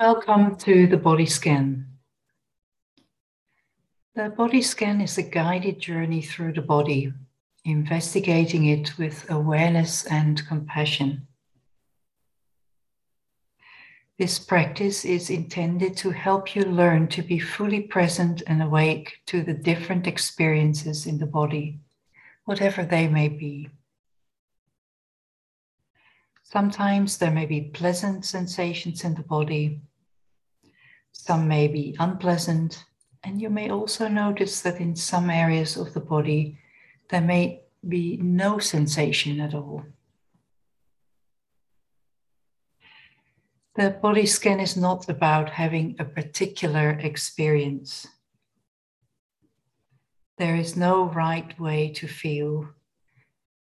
Welcome to the body scan. The body scan is a guided journey through the body, investigating it with awareness and compassion. This practice is intended to help you learn to be fully present and awake to the different experiences in the body, whatever they may be. Sometimes there may be pleasant sensations in the body, some may be unpleasant, and you may also notice that in some areas of the body there may be no sensation at all. The body scan is not about having a particular experience. There is no right way to feel,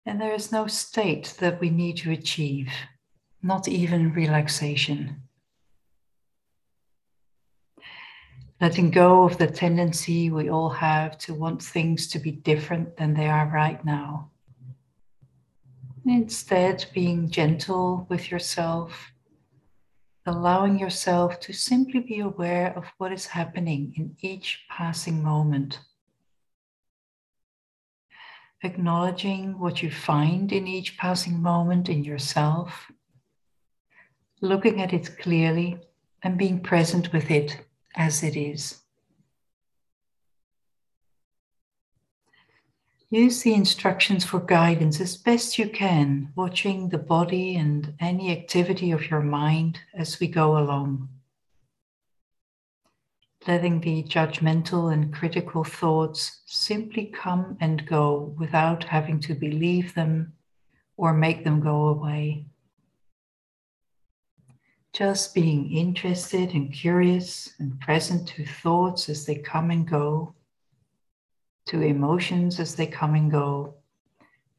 and there is no state that we need to achieve, not even relaxation. Letting go of the tendency we all have to want things to be different than they are right now. Instead, being gentle with yourself, allowing yourself to simply be aware of what is happening in each passing moment acknowledging what you find in each passing moment in yourself, looking at it clearly and being present with it as it is. Use the instructions for guidance as best you can, watching the body and any activity of your mind as we go along letting the judgmental and critical thoughts simply come and go without having to believe them or make them go away. Just being interested and curious and present to thoughts as they come and go, to emotions as they come and go,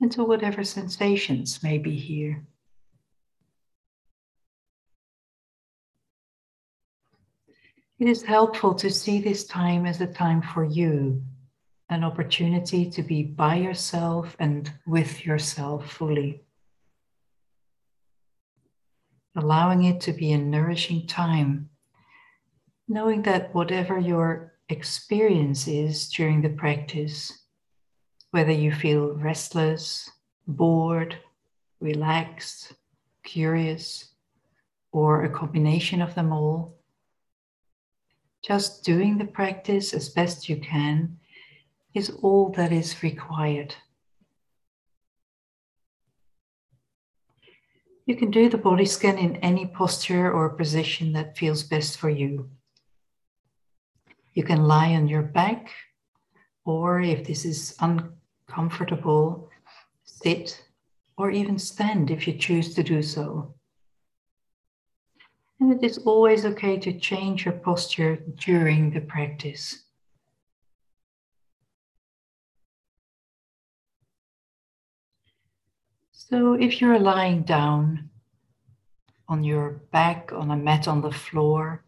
and to whatever sensations may be here. It is helpful to see this time as a time for you, an opportunity to be by yourself and with yourself fully. Allowing it to be a nourishing time, knowing that whatever your experience is during the practice, whether you feel restless, bored, relaxed, curious, or a combination of them all, just doing the practice as best you can is all that is required. You can do the body scan in any posture or position that feels best for you. You can lie on your back, or if this is uncomfortable, sit or even stand if you choose to do so. And it is always okay to change your posture during the practice. So if you're lying down on your back on a mat on the floor,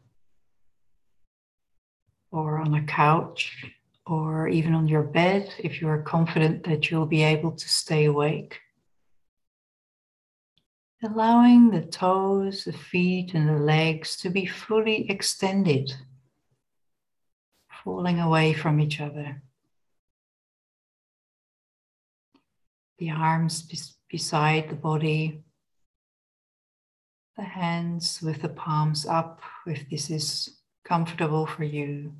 or on a couch, or even on your bed, if you are confident that you'll be able to stay awake, allowing the toes, the feet, and the legs to be fully extended, falling away from each other. The arms beside the body, the hands with the palms up, if this is comfortable for you.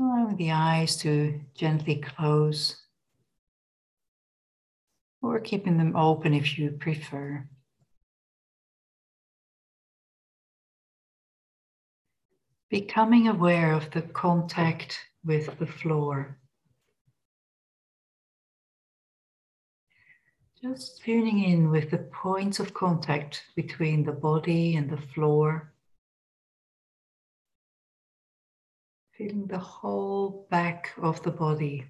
Allowing the eyes to gently close or keeping them open if you prefer. Becoming aware of the contact with the floor. Just tuning in with the points of contact between the body and the floor. Feeling the whole back of the body.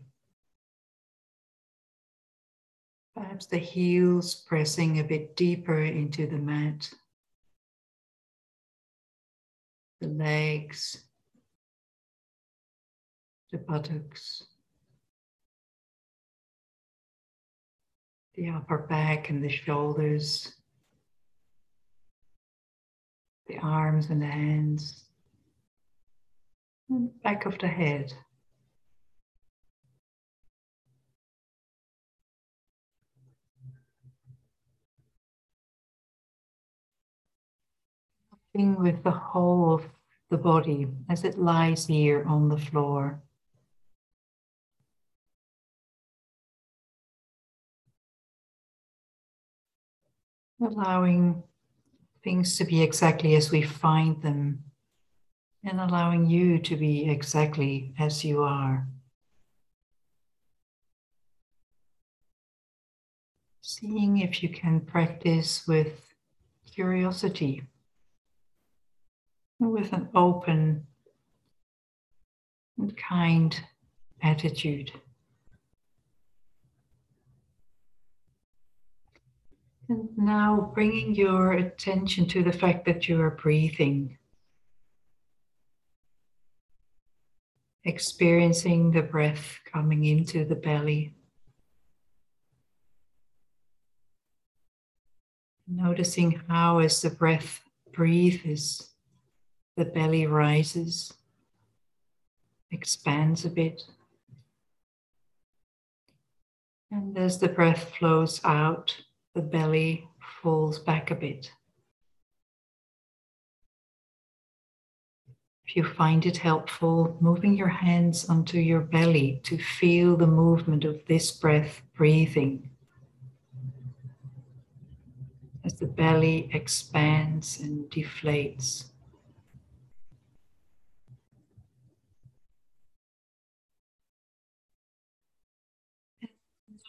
Perhaps the heels pressing a bit deeper into the mat. The legs, the buttocks, the upper back and the shoulders. the arms and the hands, and the back of the head. With the whole of the body as it lies here on the floor. Allowing things to be exactly as we find them and allowing you to be exactly as you are. Seeing if you can practice with curiosity with an open and kind attitude. And now bringing your attention to the fact that you are breathing, experiencing the breath coming into the belly. Noticing how, as the breath breathes, the belly rises, expands a bit. And as the breath flows out, the belly falls back a bit. If you find it helpful, moving your hands onto your belly to feel the movement of this breath breathing. As the belly expands and deflates.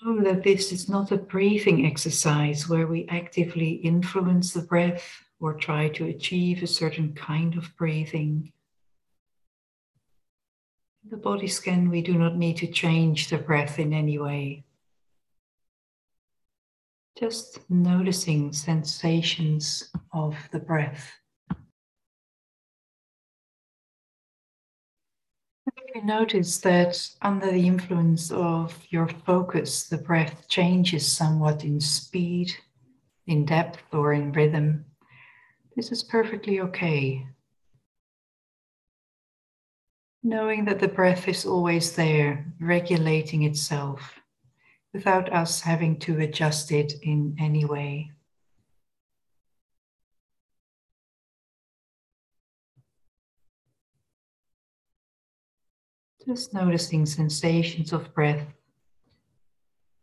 Know that this is not a breathing exercise where we actively influence the breath or try to achieve a certain kind of breathing. In the body scan, we do not need to change the breath in any way. Just noticing sensations of the breath. You notice that under the influence of your focus, the breath changes somewhat in speed, in depth, or in rhythm, this is perfectly okay. Knowing that the breath is always there, regulating itself, without us having to adjust it in any way. Just noticing sensations of breath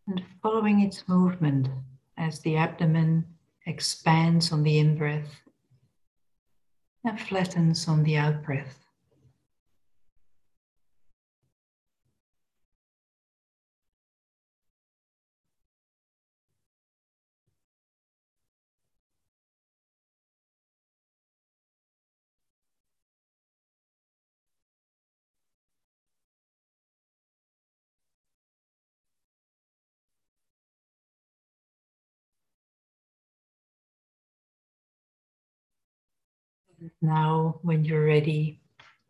and following its movement as the abdomen expands on the in breath and flattens on the out breath. Now, when you're ready,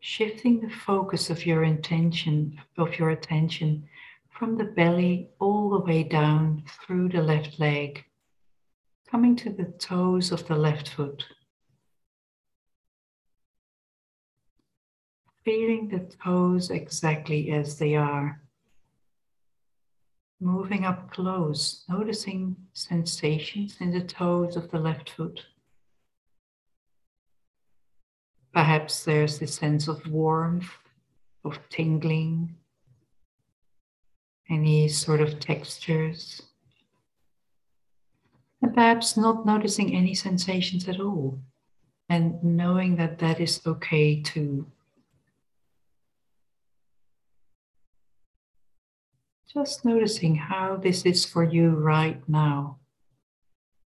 shifting the focus of your intention, of your attention from the belly all the way down through the left leg, coming to the toes of the left foot. Feeling the toes exactly as they are. Moving up close, noticing sensations in the toes of the left foot. Perhaps there's this sense of warmth, of tingling, any sort of textures. And perhaps not noticing any sensations at all, and knowing that that is okay too. Just noticing how this is for you right now.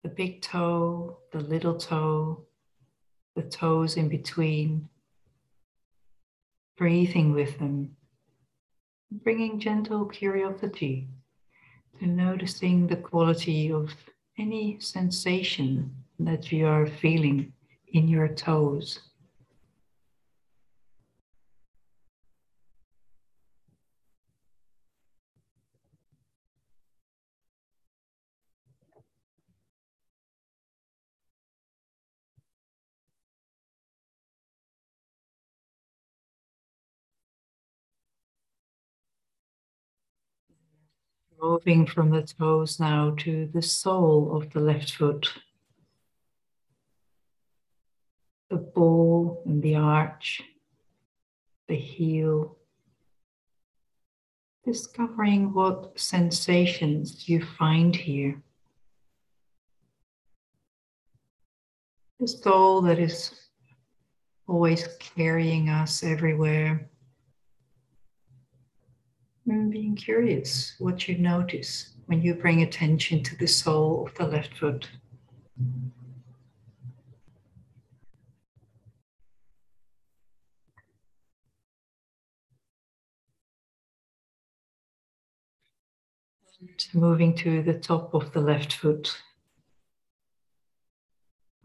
The big toe, the little toe, the toes in between, breathing with them, bringing gentle curiosity to noticing the quality of any sensation that you are feeling in your toes. Moving from the toes now to the sole of the left foot. The ball and the arch, the heel. Discovering what sensations you find here. The sole that is always carrying us everywhere. And being curious what you notice when you bring attention to the sole of the left foot. And moving to the top of the left foot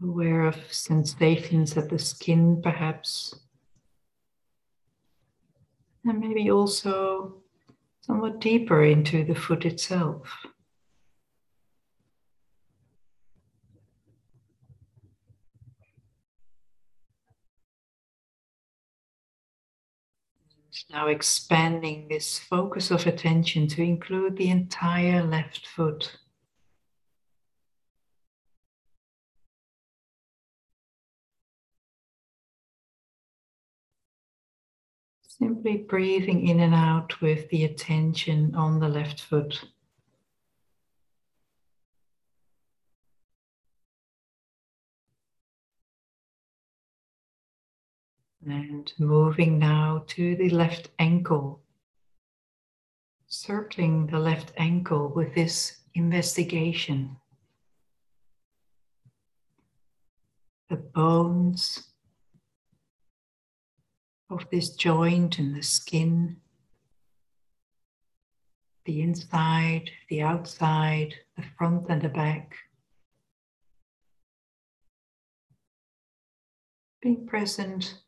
aware of sensations at the skin, perhaps. And maybe also somewhat deeper into the foot itself. Now expanding this focus of attention to include the entire left foot. Simply breathing in and out with the attention on the left foot. And moving now to the left ankle. Circling the left ankle with this investigation. The bones of this joint and the skin, the inside, the outside, the front and the back. Being present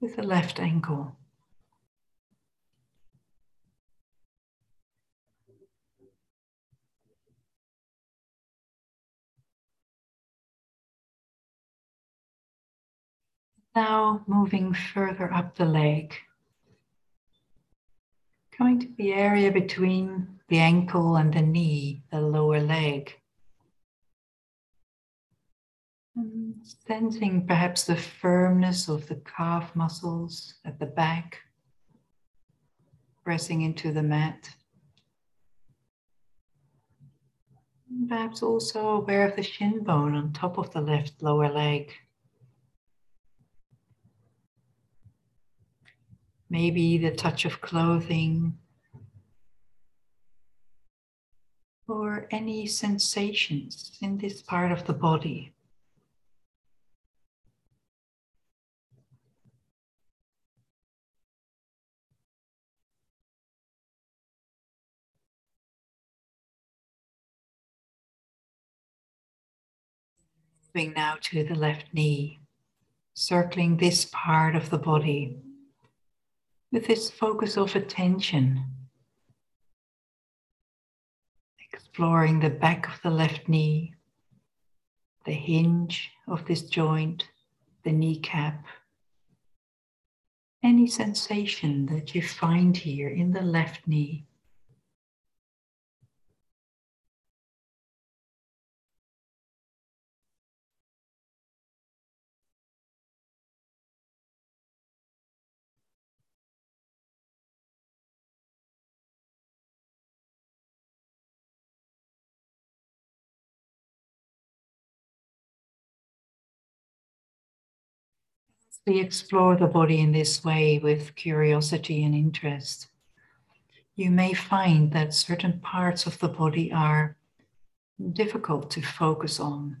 with the left ankle. Now moving further up the leg, coming to the area between the ankle and the knee, the lower leg. And sensing perhaps the firmness of the calf muscles at the back, pressing into the mat. Perhaps also aware of the shin bone on top of the left lower leg. Maybe the touch of clothing, or any sensations in this part of the body. Moving now to the left knee, circling this part of the body with this focus of attention, exploring the back of the left knee, the hinge of this joint, the kneecap, any sensation that you find here in the left knee. We explore the body in this way with curiosity and interest, you may find that certain parts of the body are difficult to focus on.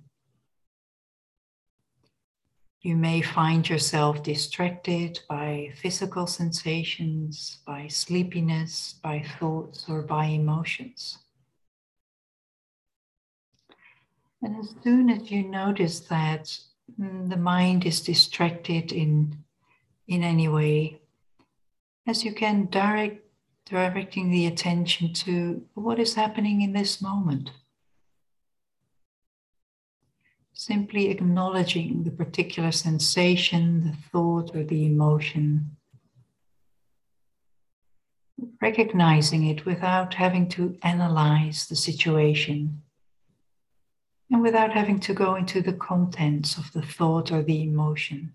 You may find yourself distracted by physical sensations, by sleepiness, by thoughts, or by emotions. And as soon as you notice that Mm, the mind is distracted in in any way. As you can direct directing the attention to what is happening in this moment. Simply acknowledging the particular sensation the thought or the emotion. Recognizing it without having to analyze the situation and without having to go into the contents of the thought or the emotion.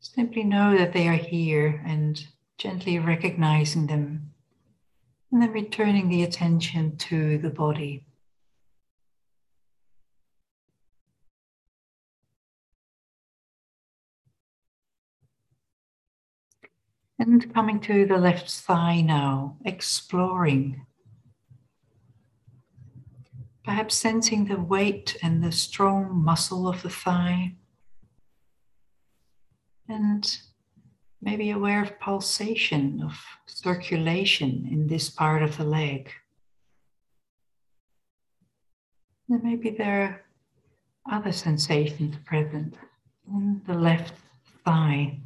Simply know that they are here and gently recognizing them, and then returning the attention to the body. And coming to the left thigh now, exploring. Perhaps sensing the weight and the strong muscle of the thigh. And maybe aware of pulsation, of circulation in this part of the leg. And maybe there are other sensations present in the left thigh.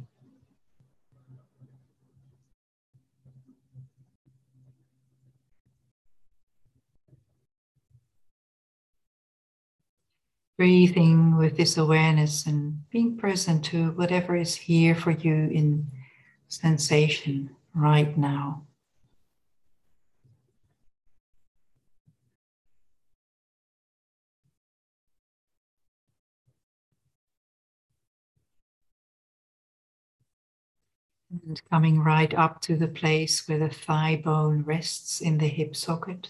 Breathing with this awareness and being present to whatever is here for you in sensation right now. And coming right up to the place where the thigh bone rests in the hip socket.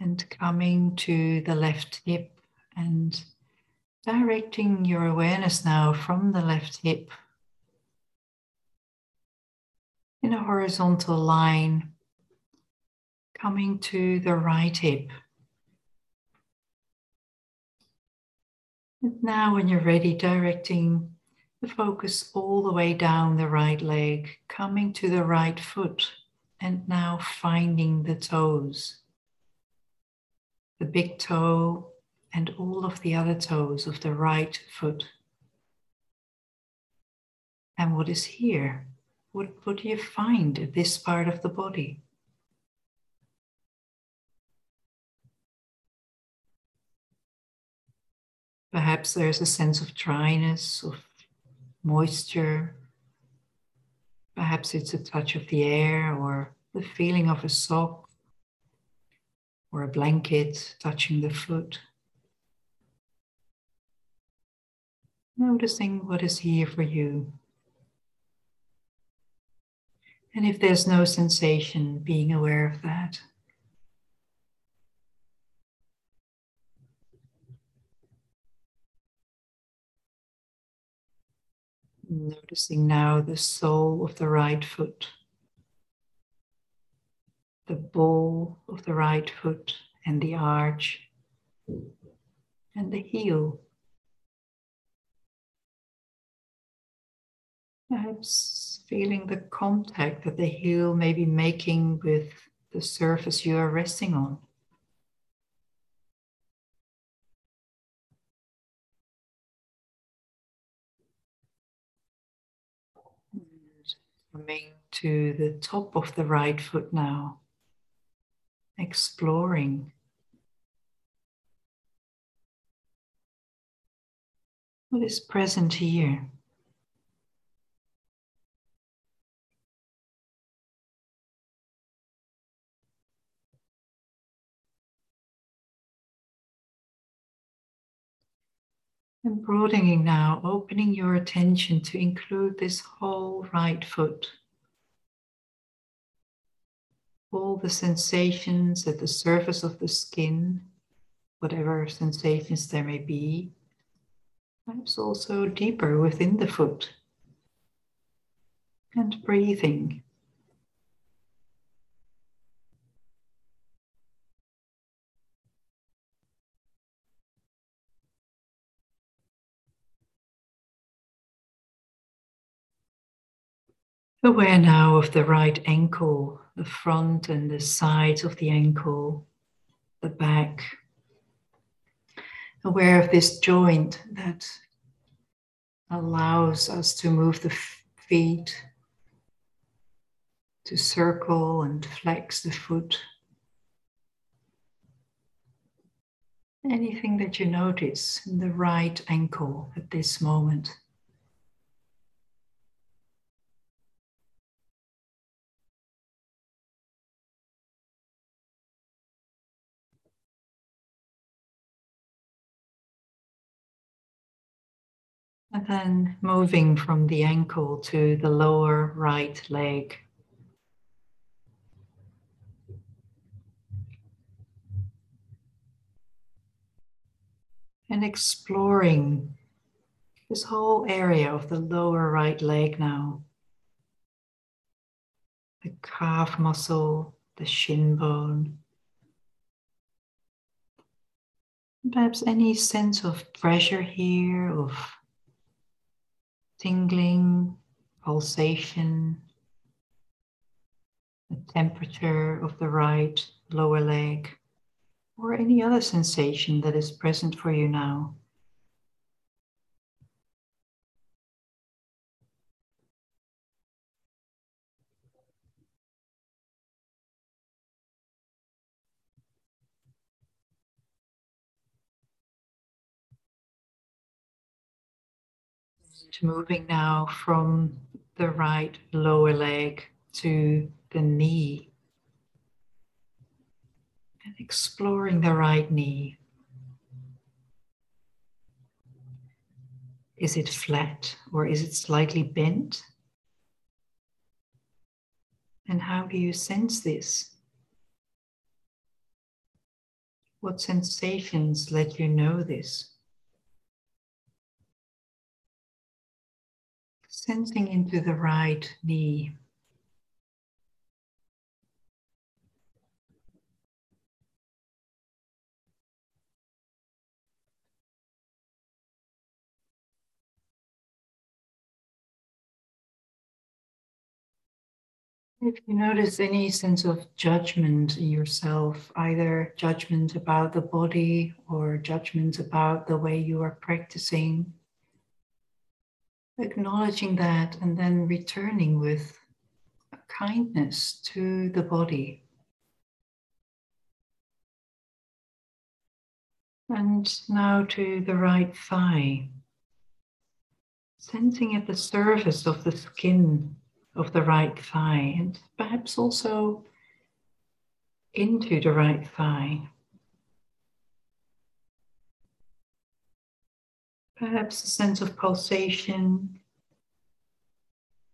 And coming to the left hip and directing your awareness now from the left hip in a horizontal line, coming to the right hip. And now, when you're ready, directing the focus all the way down the right leg, coming to the right foot, and now finding the toes the big toe, and all of the other toes of the right foot. And what is here? What, what do you find at this part of the body? Perhaps there's a sense of dryness, of moisture. Perhaps it's a touch of the air or the feeling of a sock or a blanket touching the foot. Noticing what is here for you. And if there's no sensation, being aware of that. Noticing now the sole of the right foot the ball of the right foot and the arch and the heel. Perhaps feeling the contact that the heel may be making with the surface you are resting on. coming to the top of the right foot now exploring. What is present here? And broadening now, opening your attention to include this whole right foot all the sensations at the surface of the skin, whatever sensations there may be, perhaps also deeper within the foot, and breathing. Aware now of the right ankle, the front and the sides of the ankle, the back. Aware of this joint that allows us to move the feet, to circle and flex the foot. Anything that you notice in the right ankle at this moment. And then moving from the ankle to the lower right leg. And exploring this whole area of the lower right leg now. The calf muscle, the shin bone. Perhaps any sense of pressure here, of tingling, pulsation, the temperature of the right lower leg, or any other sensation that is present for you now. Moving now from the right lower leg to the knee and exploring the right knee. Is it flat or is it slightly bent? And how do you sense this? What sensations let you know this? Sensing into the right knee. If you notice any sense of judgment in yourself, either judgment about the body or judgment about the way you are practicing, acknowledging that and then returning with kindness to the body. And now to the right thigh, sensing at the surface of the skin of the right thigh and perhaps also into the right thigh. Perhaps a sense of pulsation,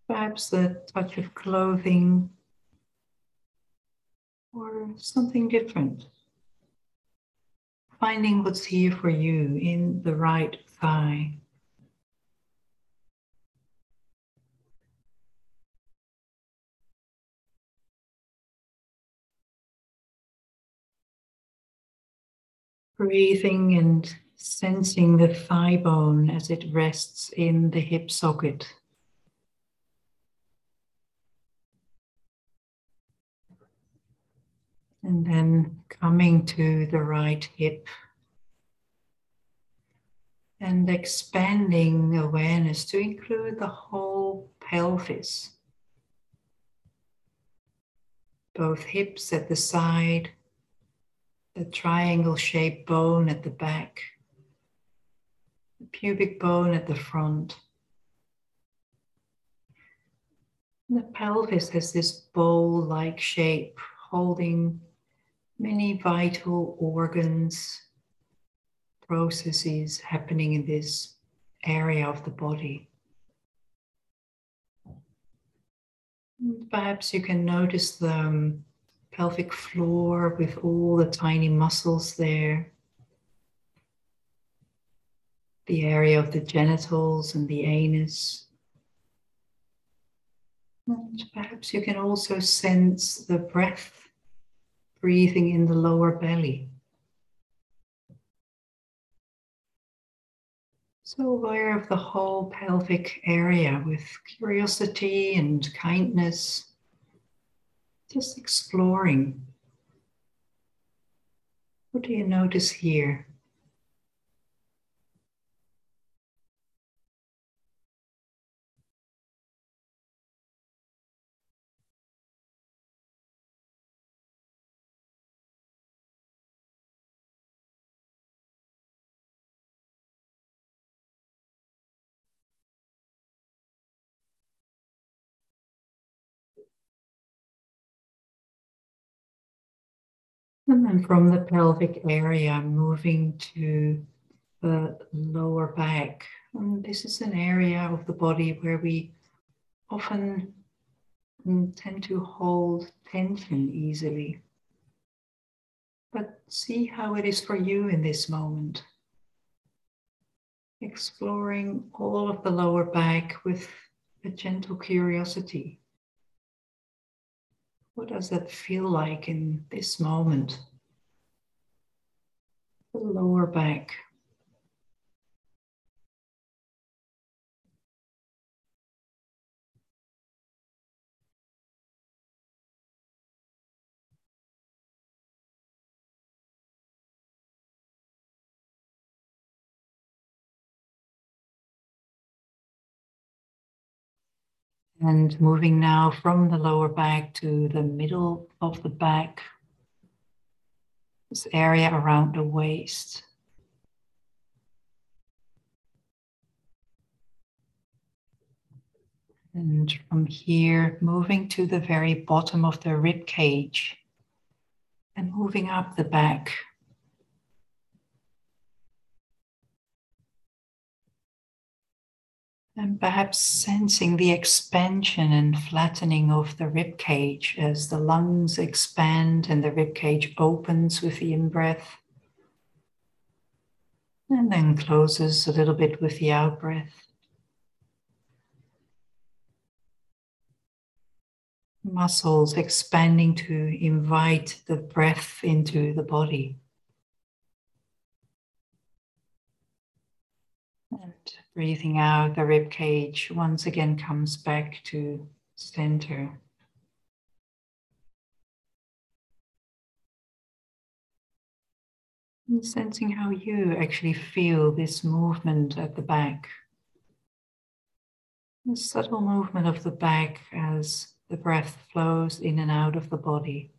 perhaps the touch of clothing, or something different. Finding what's here for you in the right thigh. Breathing and sensing the thigh bone as it rests in the hip socket. And then coming to the right hip and expanding awareness to include the whole pelvis. Both hips at the side the triangle shaped bone at the back, pubic bone at the front. The pelvis has this bowl like shape holding many vital organs, processes happening in this area of the body. Perhaps you can notice the um, pelvic floor with all the tiny muscles there. The area of the genitals and the anus. And perhaps you can also sense the breath breathing in the lower belly. So aware of the whole pelvic area with curiosity and kindness just exploring. What do you notice here? From the pelvic area, moving to the lower back, And this is an area of the body where we often tend to hold tension easily. But see how it is for you in this moment. Exploring all of the lower back with a gentle curiosity. What does that feel like in this moment? Lower back. And moving now from the lower back to the middle of the back, this area around the waist. And from here, moving to the very bottom of the rib cage and moving up the back. And perhaps sensing the expansion and flattening of the rib cage as the lungs expand and the rib cage opens with the in breath. And then closes a little bit with the out breath. Muscles expanding to invite the breath into the body. And breathing out, the rib cage once again comes back to center. And sensing how you actually feel this movement at the back. The subtle movement of the back as the breath flows in and out of the body.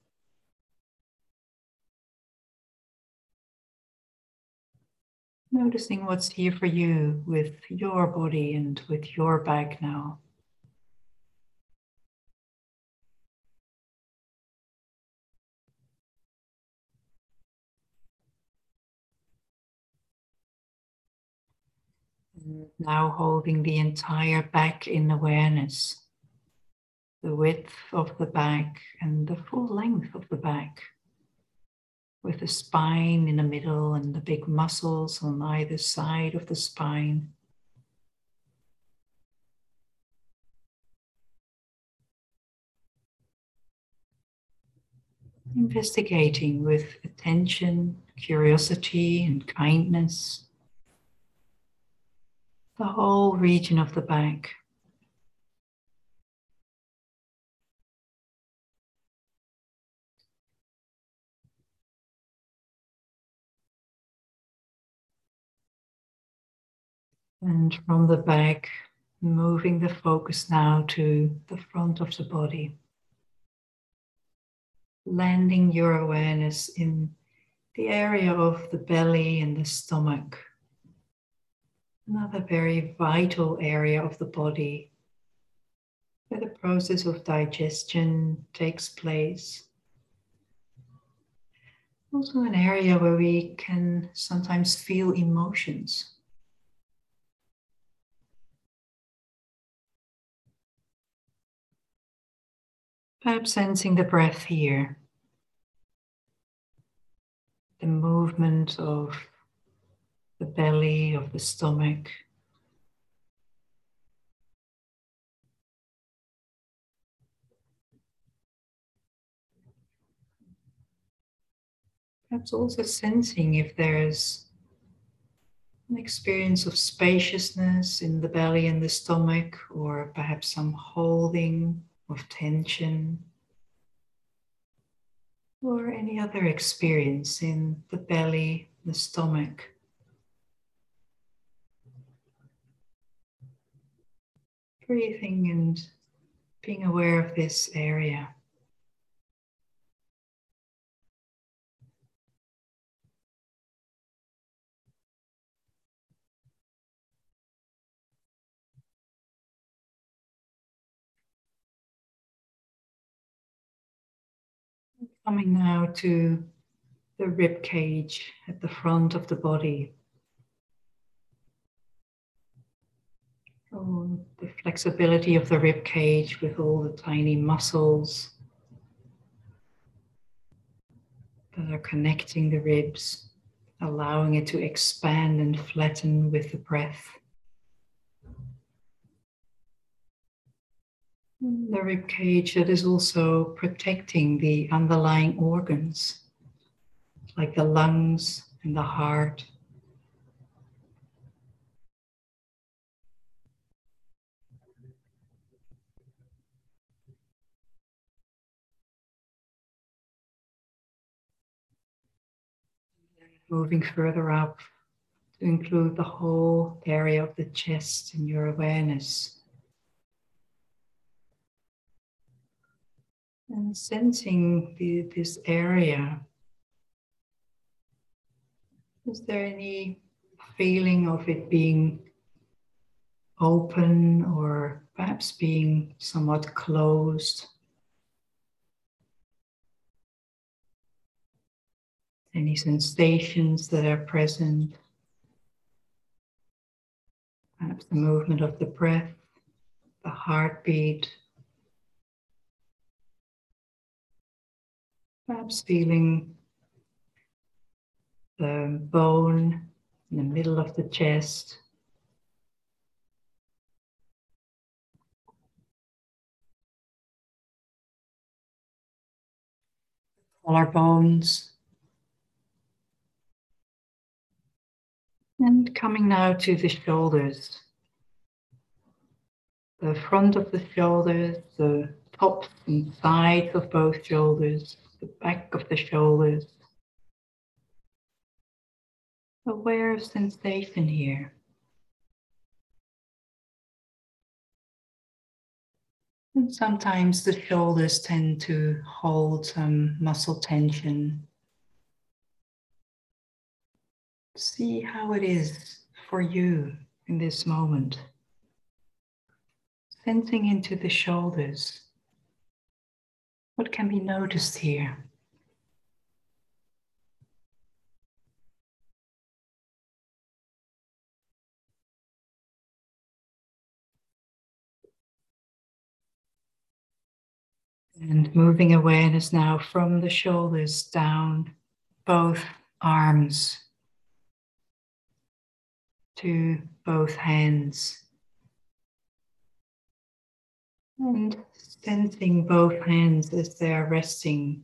Noticing what's here for you with your body and with your back now. now holding the entire back in awareness, the width of the back and the full length of the back with the spine in the middle and the big muscles on either side of the spine. Investigating with attention, curiosity, and kindness the whole region of the back. And from the back, moving the focus now to the front of the body. Landing your awareness in the area of the belly and the stomach. Another very vital area of the body where the process of digestion takes place. Also, an area where we can sometimes feel emotions. Perhaps sensing the breath here, the movement of the belly, of the stomach. Perhaps also sensing if there's an experience of spaciousness in the belly and the stomach, or perhaps some holding of tension, or any other experience in the belly, the stomach. Breathing and being aware of this area. Coming now to the rib cage at the front of the body. Oh, the flexibility of the rib cage with all the tiny muscles that are connecting the ribs, allowing it to expand and flatten with the breath. Hmm. The rib cage that is also protecting the underlying organs, like the lungs and the heart. moving further up to include the whole area of the chest in your awareness. And sensing the, this area. Is there any feeling of it being open or perhaps being somewhat closed? any sensations that are present, perhaps the movement of the breath, the heartbeat, perhaps feeling the bone in the middle of the chest. Collarbones. And coming now to the shoulders. The front of the shoulders, the tops and sides of both shoulders, the back of the shoulders. Aware of sensation here. And sometimes the shoulders tend to hold some muscle tension See how it is for you in this moment. Sensing into the shoulders. What can be noticed here? And moving awareness now from the shoulders down both arms to both hands. And sensing both hands as they are resting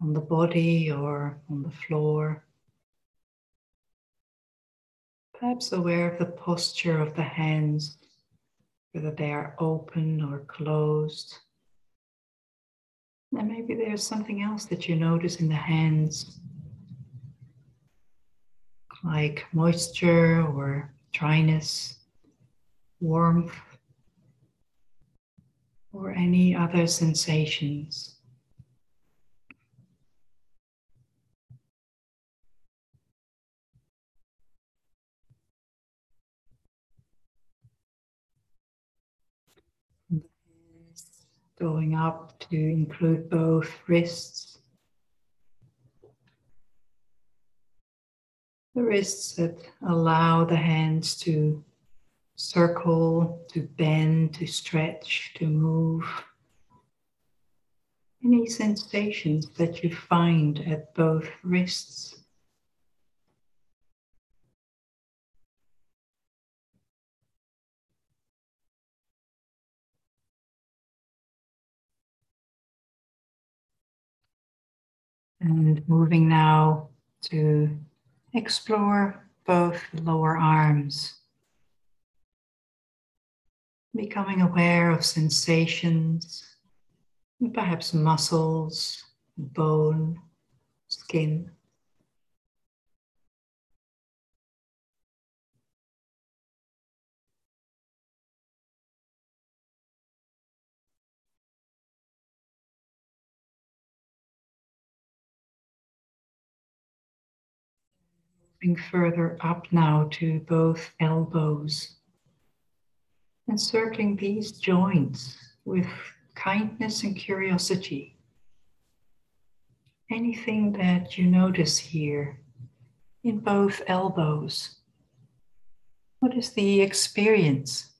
on the body or on the floor. Perhaps aware of the posture of the hands, whether they are open or closed. And maybe there's something else that you notice in the hands like moisture or dryness, warmth, or any other sensations. Going up to include both wrists the wrists that allow the hands to circle, to bend, to stretch, to move. Any sensations that you find at both wrists. And moving now to Explore both lower arms, becoming aware of sensations, perhaps muscles, bone, skin. Moving further up now to both elbows. And circling these joints with kindness and curiosity. Anything that you notice here in both elbows. What is the experience?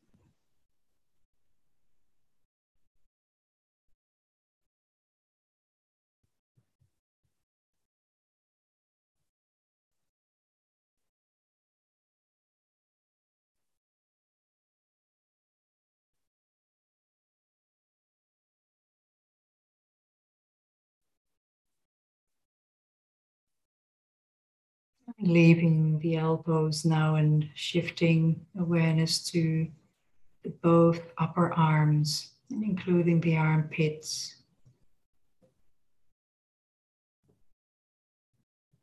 Leaving the elbows now and shifting awareness to both upper arms, including the armpits.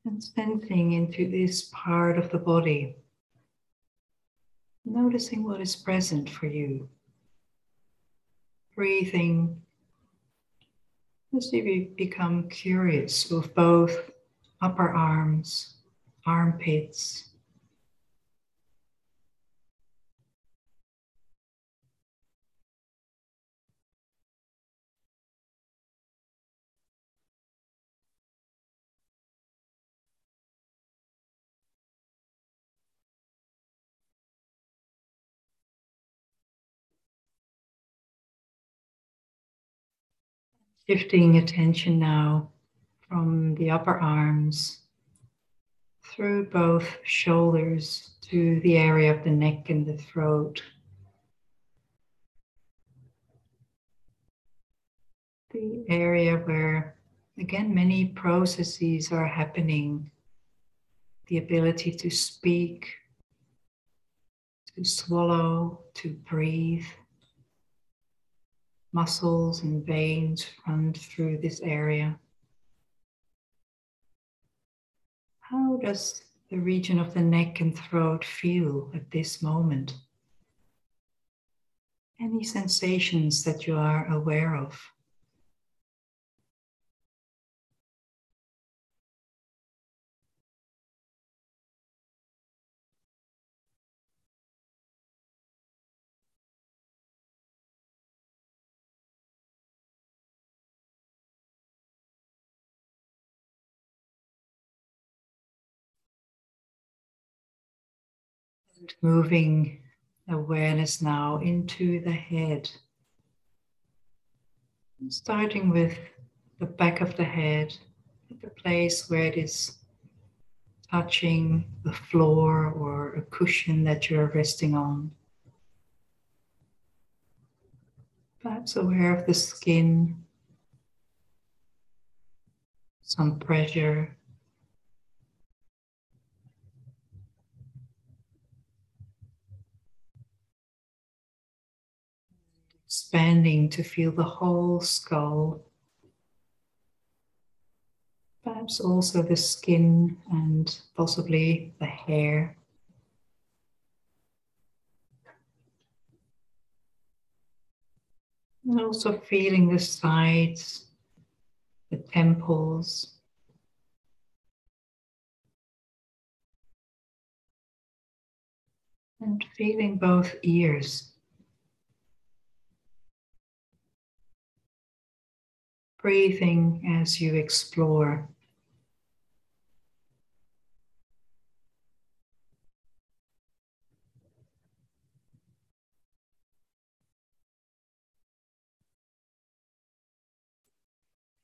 And sensing into this part of the body, noticing what is present for you. Breathing as if you become curious of both upper arms armpits. Shifting attention now from the upper arms through both shoulders to the area of the neck and the throat. The area where, again, many processes are happening. The ability to speak, to swallow, to breathe. Muscles and veins run through this area. Does the region of the neck and throat feel at this moment? Any sensations that you are aware of? Moving awareness now into the head. Starting with the back of the head, the place where it is touching the floor or a cushion that you're resting on. Perhaps aware of the skin, some pressure. Expanding to feel the whole skull. Perhaps also the skin and possibly the hair. And also feeling the sides, the temples. And feeling both ears. Breathing as you explore.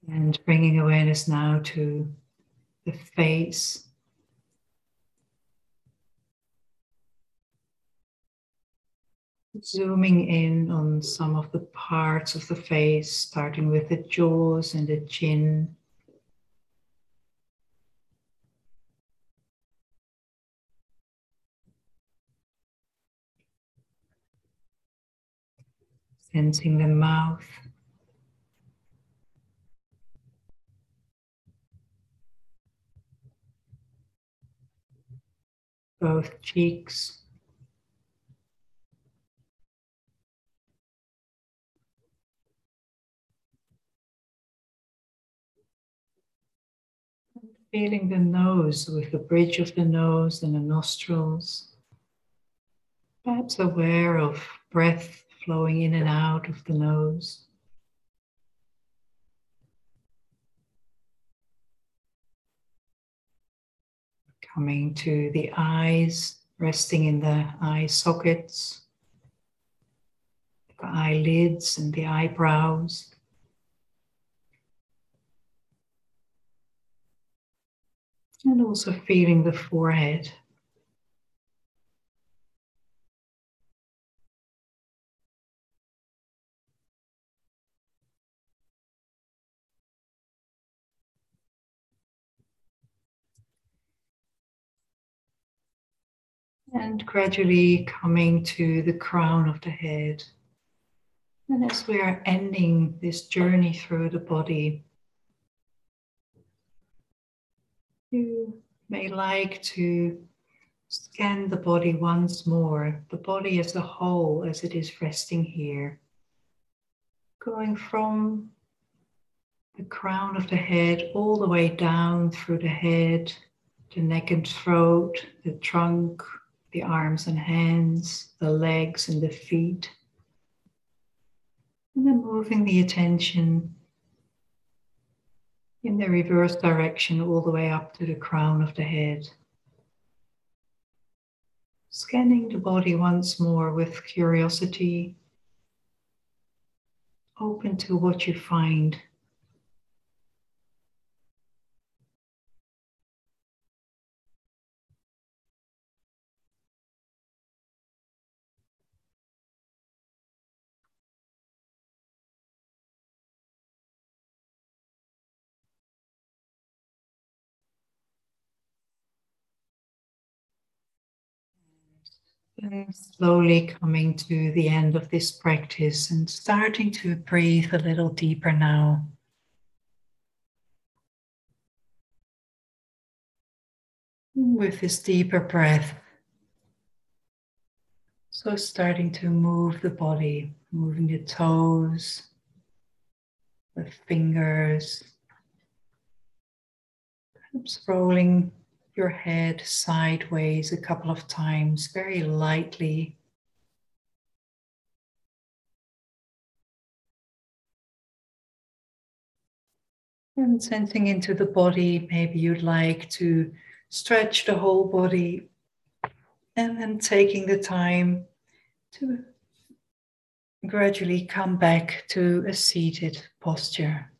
And bringing awareness now to the face Zooming in on some of the parts of the face, starting with the jaws and the chin. Sensing the mouth. Both cheeks. Feeling the nose with the bridge of the nose and the nostrils. Perhaps aware of breath flowing in and out of the nose. Coming to the eyes resting in the eye sockets, the eyelids, and the eyebrows. And also feeling the forehead. And gradually coming to the crown of the head. And as we are ending this journey through the body, you may like to scan the body once more, the body as a whole as it is resting here, going from the crown of the head all the way down through the head, the neck and throat, the trunk, the arms and hands, the legs and the feet. And then moving the attention in the reverse direction all the way up to the crown of the head. Scanning the body once more with curiosity, open to what you find. And slowly coming to the end of this practice and starting to breathe a little deeper now. With this deeper breath, so starting to move the body, moving the toes, the fingers, perhaps rolling your head sideways a couple of times, very lightly. And sensing into the body, maybe you'd like to stretch the whole body and then taking the time to gradually come back to a seated posture.